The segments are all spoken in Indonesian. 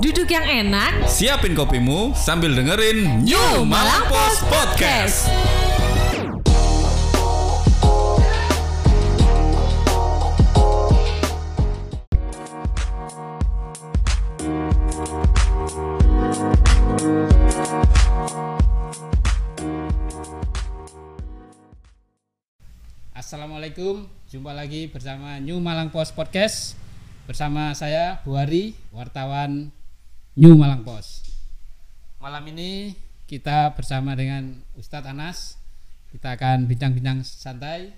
Duduk yang enak, Siapin kopimu sambil dengerin New Malang Post Podcast. Assalamualaikum, jumpa lagi bersama New Malang Post Podcast. Bersama saya Buari, wartawan New Malang Post. Malam ini kita bersama dengan Ustadz Anas, kita akan bincang-bincang santai.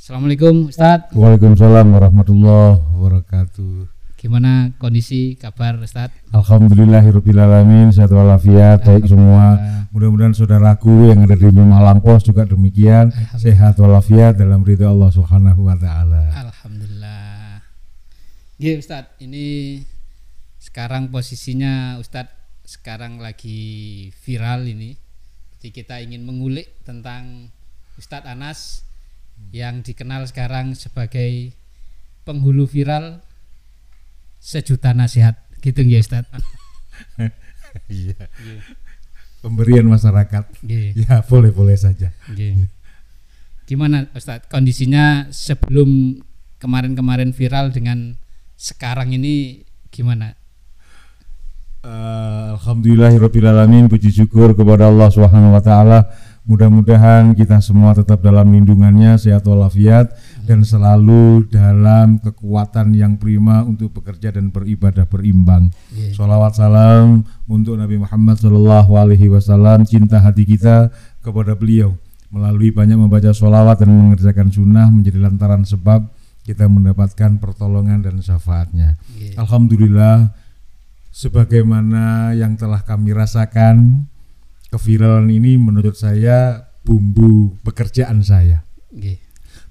Assalamualaikum Ustadz, Waalaikumsalam warahmatullahi wabarakatuh. gimana kondisi kabar Ustadz? Alhamdulillahirrahmanirrahim Sehat walafiat baik semua Mudah-mudahan saudaraku yang ada di New Malang Pos juga demikian Sehat walafiat dalam ridho Allah subhanahu wa ta'ala Alhamdulillah. Iya Ustadz, ini sekarang posisinya Ustadz sekarang lagi viral ini. Jadi kita ingin mengulik tentang Ustadz Anas yang dikenal sekarang sebagai penghulu viral sejuta nasihat. Gitu ya Ustadz. Iya Pemberian masyarakat Iya. Ya boleh-boleh saja Iya. Gimana Ustadz kondisinya sebelum kemarin-kemarin viral dengan sekarang ini gimana? Eh, Alhamdulillahirrahmanirrahim Puji syukur kepada Allah subhanahu wa ta'ala Mudah-mudahan kita semua tetap dalam lindungannya Sehat walafiat Dan selalu dalam kekuatan yang prima Untuk bekerja dan beribadah berimbang Iya. Salawat salam untuk Nabi Muhammad Shallallahu Alaihi Wasallam cinta hati kita kepada beliau melalui banyak membaca sholawat dan mengerjakan sunnah menjadi lantaran sebab kita mendapatkan pertolongan dan syafaatnya. Iya. Alhamdulillah sebagaimana yang telah kami rasakan keviralan ini menurut saya bumbu pekerjaan saya Iya.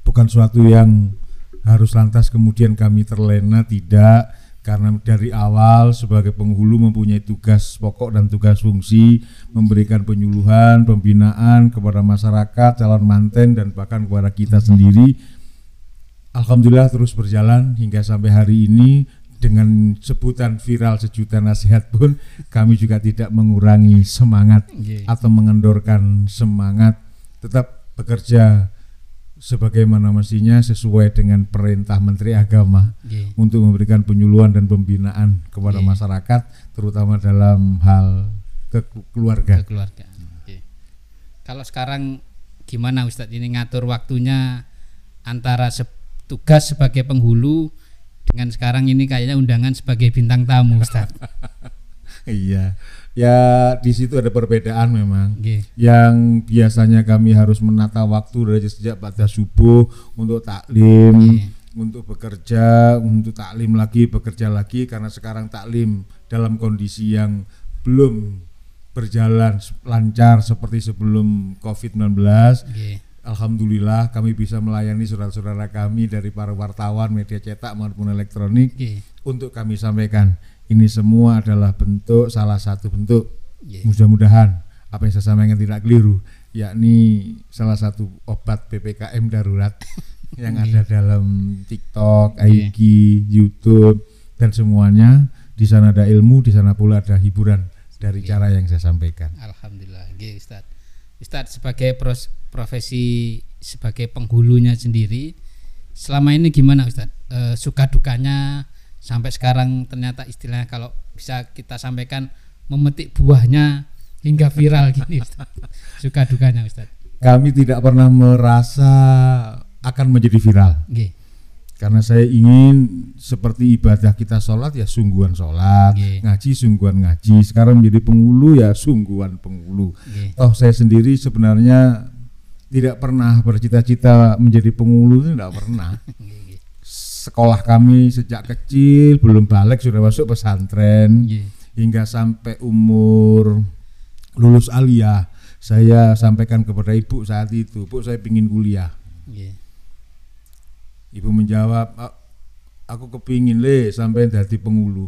bukan suatu yang harus lantas kemudian kami terlena tidak karena dari awal sebagai penghulu mempunyai tugas pokok dan tugas fungsi memberikan penyuluhan, pembinaan kepada masyarakat, calon manten dan bahkan kepada kita sendiri. Alhamdulillah terus berjalan hingga sampai hari ini dengan sebutan viral sejuta nasihat pun kami juga tidak mengurangi semangat Iya. atau mengendorkan semangat tetap bekerja sebagaimana mestinya sesuai dengan perintah Menteri Agama Iya. untuk memberikan penyuluhan dan pembinaan kepada Iya. masyarakat terutama dalam hal ke keluarga. ke keluarga. Oke. Kalau sekarang gimana Ustadz ini ngatur waktunya antara se- tugas sebagai penghulu dengan sekarang ini kayaknya undangan sebagai bintang tamu Ustadz. Iya. Ya di situ ada perbedaan memang. Oke. Yang biasanya kami harus menata waktu dari sejak pada subuh untuk taklim, Iya. untuk bekerja, untuk taklim lagi, bekerja lagi karena sekarang taklim dalam kondisi yang belum berjalan lancar seperti sebelum Covid-19. Oke. Alhamdulillah kami bisa melayani saudara-saudara kami dari para wartawan media cetak maupun elektronik Oke. untuk kami sampaikan. Ini semua adalah bentuk salah satu bentuk Iya. mudah-mudahan apa yang saya sampaikan tidak keliru, yakni salah satu obat ppkm darurat yang ada dalam TikTok, Iya. IG, YouTube dan semuanya. Di sana ada ilmu, di sana pula ada hiburan dari cara yang saya sampaikan. Alhamdulillah. Oke Ustadz. Ustadz sebagai pros- profesi sebagai penghulunya sendiri selama ini gimana Ustadz? Eh, suka dukanya sampai sekarang ternyata istilahnya kalau bisa kita sampaikan memetik buahnya hingga viral gini Ustadz. Suka dukanya Ustadz. Kami tidak pernah merasa akan menjadi viral. Oke. Karena saya ingin seperti ibadah kita sholat ya sungguhan sholat, Nggih. ngaji sungguhan ngaji. Sekarang menjadi penghulu ya sungguhan penghulu. Oke. Toh saya sendiri sebenarnya tidak pernah bercita-cita menjadi penghulu itu tidak pernah. Sekolah kami sejak kecil belum balik sudah masuk pesantren Oke. hingga sampai umur lulus aliyah. Saya sampaikan kepada ibu saat itu, bu saya ingin kuliah. Oke. Ibu menjawab, "Ah, aku kepingin le sampai jadi penghulu.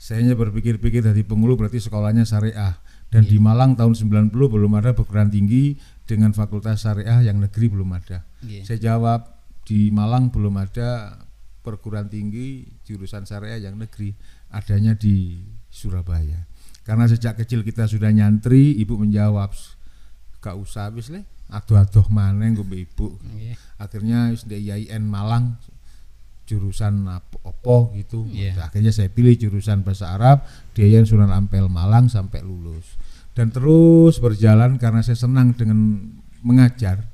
Saya hanya berpikir-pikir dari penghulu berarti sekolahnya syariah. Dan di Malang tahun 90 belum ada perguruan tinggi dengan fakultas syariah yang negeri belum ada. Oke. Saya jawab di Malang belum ada perguruan tinggi jurusan syariah yang negeri adanya di Surabaya. Karena sejak kecil kita sudah nyantri, ibu menjawab, gak usah wis le, aduh-aduh mana gue ibu. Nggih. Akhirnya IAIN Malang jurusan apa, opo gitu. Iya. Akhirnya saya pilih jurusan bahasa Arab di IAIN Sunan Ampel Malang sampai lulus. Dan terus berjalan karena saya senang dengan mengajar,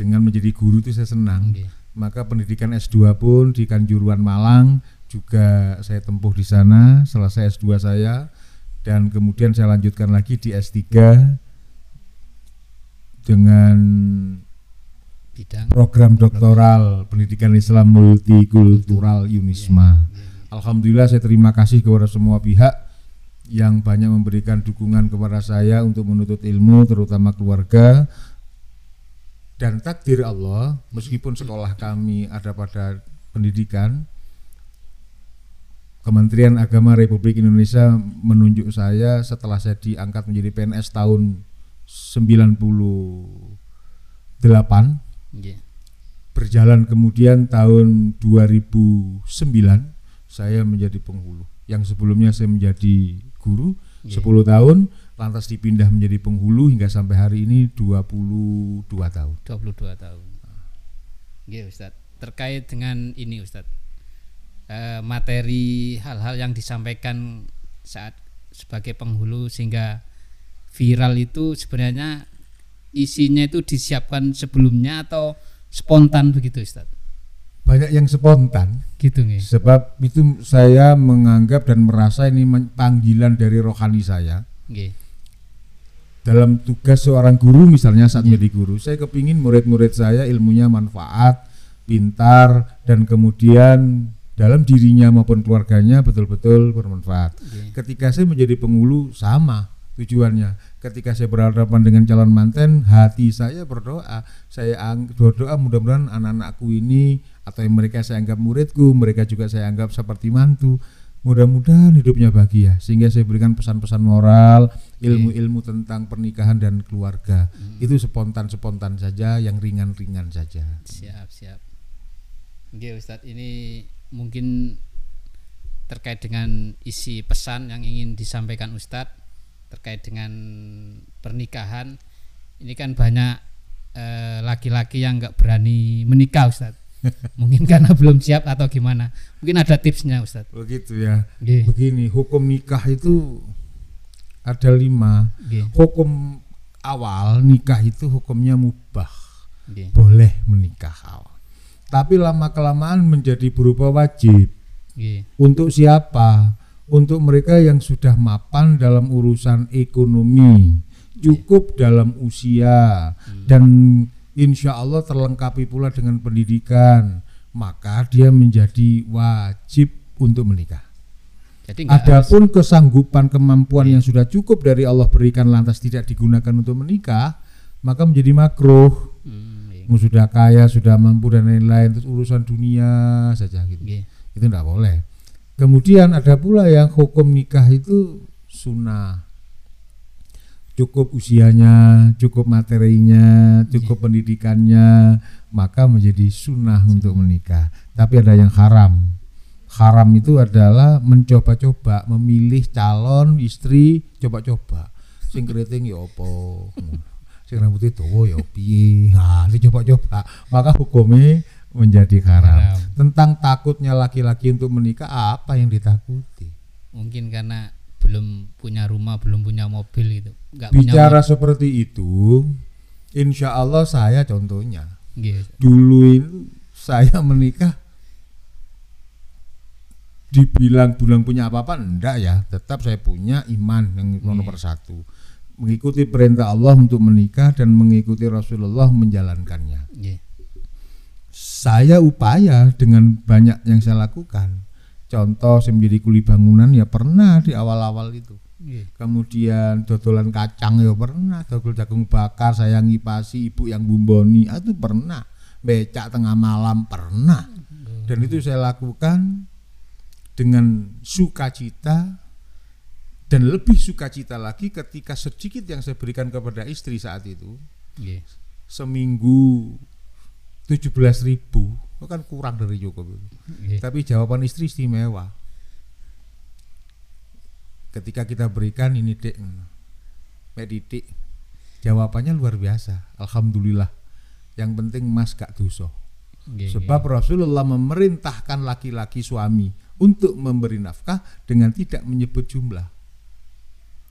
dengan menjadi guru itu saya senang Nggih. maka pendidikan S2 pun di Kanjuruan Malang juga saya tempuh di sana selesai S2 saya dan kemudian saya lanjutkan lagi di S3 dengan Bidang program doktoral pendidikan Islam multikultural Unisma. Alhamdulillah saya terima kasih kepada semua pihak yang banyak memberikan dukungan kepada saya untuk menuntut ilmu terutama keluarga. Dan takdir Allah meskipun sekolah kami ada pada pendidikan Kementerian Agama Republik Indonesia menunjuk saya setelah saya diangkat menjadi PNS tahun 98 nggih. berjalan kemudian tahun 2009 saya menjadi penghulu yang sebelumnya saya menjadi guru Iya. 10 tahun lantas dipindah menjadi penghulu hingga sampai hari ini 22 tahun 22 tahun. Nggih, Ustaz. Terkait dengan ini, Ustaz. Eh, materi hal-hal yang disampaikan saat sebagai penghulu sehingga viral itu sebenarnya isinya itu disiapkan sebelumnya atau spontan begitu, Ustaz? banyak yang spontan. Gitu nggih. sebab itu saya menganggap dan merasa ini panggilan dari rohani saya. Dalam tugas seorang guru misalnya saat menjadi guru saya kepingin murid-murid saya ilmunya manfaat pintar dan kemudian dalam dirinya maupun keluarganya betul-betul bermanfaat. Ketika saya menjadi penghulu sama tujuannya. Ketika saya berhadapan dengan calon manten hati saya berdoa. Saya berdoa mudah-mudahan anak-anakku ini atau yang mereka saya anggap muridku mereka juga saya anggap seperti mantu mudah-mudahan hidupnya bahagia. Sehingga saya berikan pesan-pesan moral ilmu-ilmu tentang pernikahan dan keluarga. Itu spontan-spontan saja yang ringan-ringan saja. Siap, siap. Oke, Ustadz, ini mungkin terkait dengan isi pesan yang ingin disampaikan Ustadz terkait dengan pernikahan. Ini kan banyak eh, laki-laki yang nggak berani menikah, Ustadz. mungkin karena belum siap atau gimana. Mungkin ada tipsnya, Ustadz. begitu ya Nggih, begini hukum nikah itu ada lima nggih, hukum awal nikah itu hukumnya mubah nggih, boleh menikah awal tapi lama kelamaan menjadi berupa wajib nggih. untuk siapa untuk mereka yang sudah mapan dalam urusan ekonomi cukup dalam usia dan insya Allah terlengkapi pula dengan pendidikan maka dia menjadi wajib untuk menikah Jadi nggak harus- Adapun kesanggupan kemampuan yang sudah cukup dari Allah berikan lantas tidak digunakan untuk menikah, maka menjadi makruh. Hmm, Mau Sudah kaya, sudah mampu dan lain-lain, terus urusan dunia saja gitu. nggih. Itu tidak boleh. Kemudian ada pula yang hukum nikah itu sunnah. Cukup usianya, cukup materinya, cukup pendidikannya, maka menjadi sunnah untuk menikah. Tapi ada yang haram. Haram itu adalah mencoba-coba, memilih calon istri coba-coba. Sing keriting ya opo. Sing rambutnya dawa ya piye. Nah, dicoba-coba. Maka hukumnya menjadi haram. Haram. Tentang takutnya laki-laki untuk menikah apa yang ditakuti? Mungkin karena belum punya rumah, belum punya mobil gitu. Nggak punya Bicara seperti itu, insya Allah saya contohnya. Nggih. Dulu itu saya menikah dibilang bilang punya apa-apa enggak ya tetap saya punya iman yang nomor satu mengikuti perintah Allah untuk menikah dan mengikuti Rasulullah menjalankannya. Saya upaya dengan banyak yang saya lakukan. Contoh saya menjadi kuli bangunan ya pernah di awal-awal itu. Nggih. kemudian dodolan kacang ya pernah. Dodol jagung bakar saya ngipasi ibu yang bumboni. Ah, itu pernah. Becak tengah malam pernah. Dan itu saya lakukan dengan sukacita dan lebih sukacita lagi ketika sedikit yang saya berikan kepada istri saat itu. Nggih. seminggu 17.000 ribu itu kan kurang dari cukup itu. Nggih. Tapi jawaban istri istimewa. Ketika kita berikan ini dek, mek didik, jawabannya luar biasa. Alhamdulillah. Yang penting mas gak dosa. Nggih, Sebab Rasulullah memerintahkan laki-laki suami untuk memberi nafkah dengan tidak menyebut jumlah.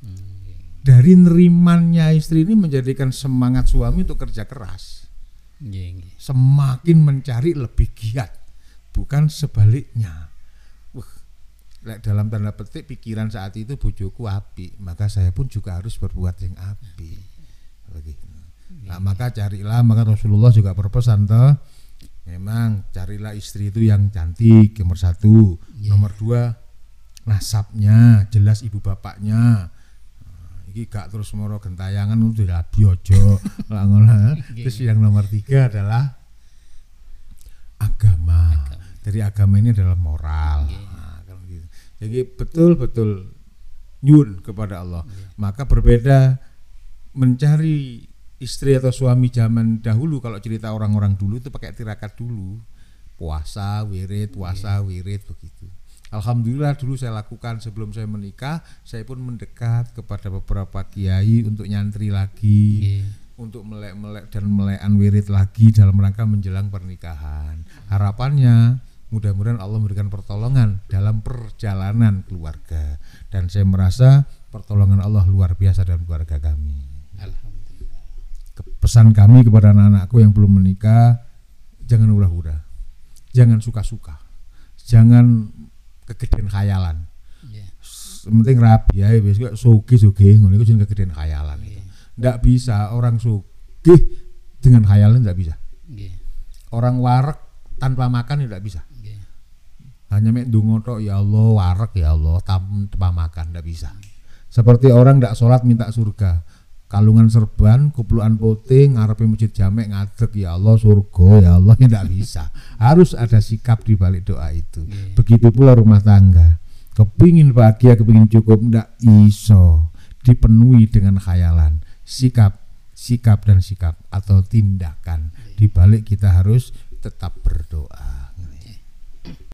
Hmm, nggih. Dari nerimannya istri ini menjadikan semangat suami untuk kerja keras. Semakin mencari lebih giat, bukan sebaliknya. Wah, dalam tanda petik pikiran saat itu bojoku api, maka saya pun juga harus berbuat yang api. Begitu. Nah, maka carilah, maka Rasulullah juga berpesan toh, memang carilah istri itu yang cantik, nomor satu, nomor dua nasabnya, jelas ibu bapaknya. Iki gak terus moro gentayangan udah rabi ojo lah ngono. Terus yang nomor tiga adalah agama. Dari agama ini adalah moral. Nah, gitu. Jadi betul-betul nyun kepada Allah. Maka berbeda mencari istri atau suami zaman dahulu kalau cerita orang-orang dulu itu pakai tirakat dulu. Puasa, wirid, puasa, wirid begitu. Alhamdulillah dulu saya lakukan sebelum saya menikah, saya pun mendekat kepada beberapa kiai untuk nyantri lagi Nggih. untuk melek-melek dan melekan wirid lagi dalam rangka menjelang pernikahan. Harapannya mudah-mudahan Allah memberikan pertolongan dalam perjalanan keluarga dan saya merasa pertolongan Allah luar biasa dalam keluarga kami. Alhamdulillah. Pesan kami kepada anak-anakku yang belum menikah, jangan hura-hura, jangan suka-suka, jangan kegedean khayalan. Nggih. Penting rapi ya, biasanya sugi-sugi, ngono itu jangan kegedean khayalan itu. Nggak bisa orang sugih dengan khayalan nggak bisa. Nggih. Orang warak tanpa makan tidak bisa. Nggih. Hanya mek ndonga tok ya Allah warak ya Allah tanpa makan tidak bisa. Seperti orang tidak sholat minta surga. Kalungan serban, kupluan puting, ngarepe masjid jamek ngadeg ya Allah surga ya Allah ya tidak bisa. Harus ada sikap di balik doa itu. Nggih. Begitu pula rumah tangga. Kepingin bahagia, kepingin cukup ndak iso dipenuhi dengan khayalan. Sikap, sikap dan sikap atau tindakan. Di balik kita harus tetap berdoa.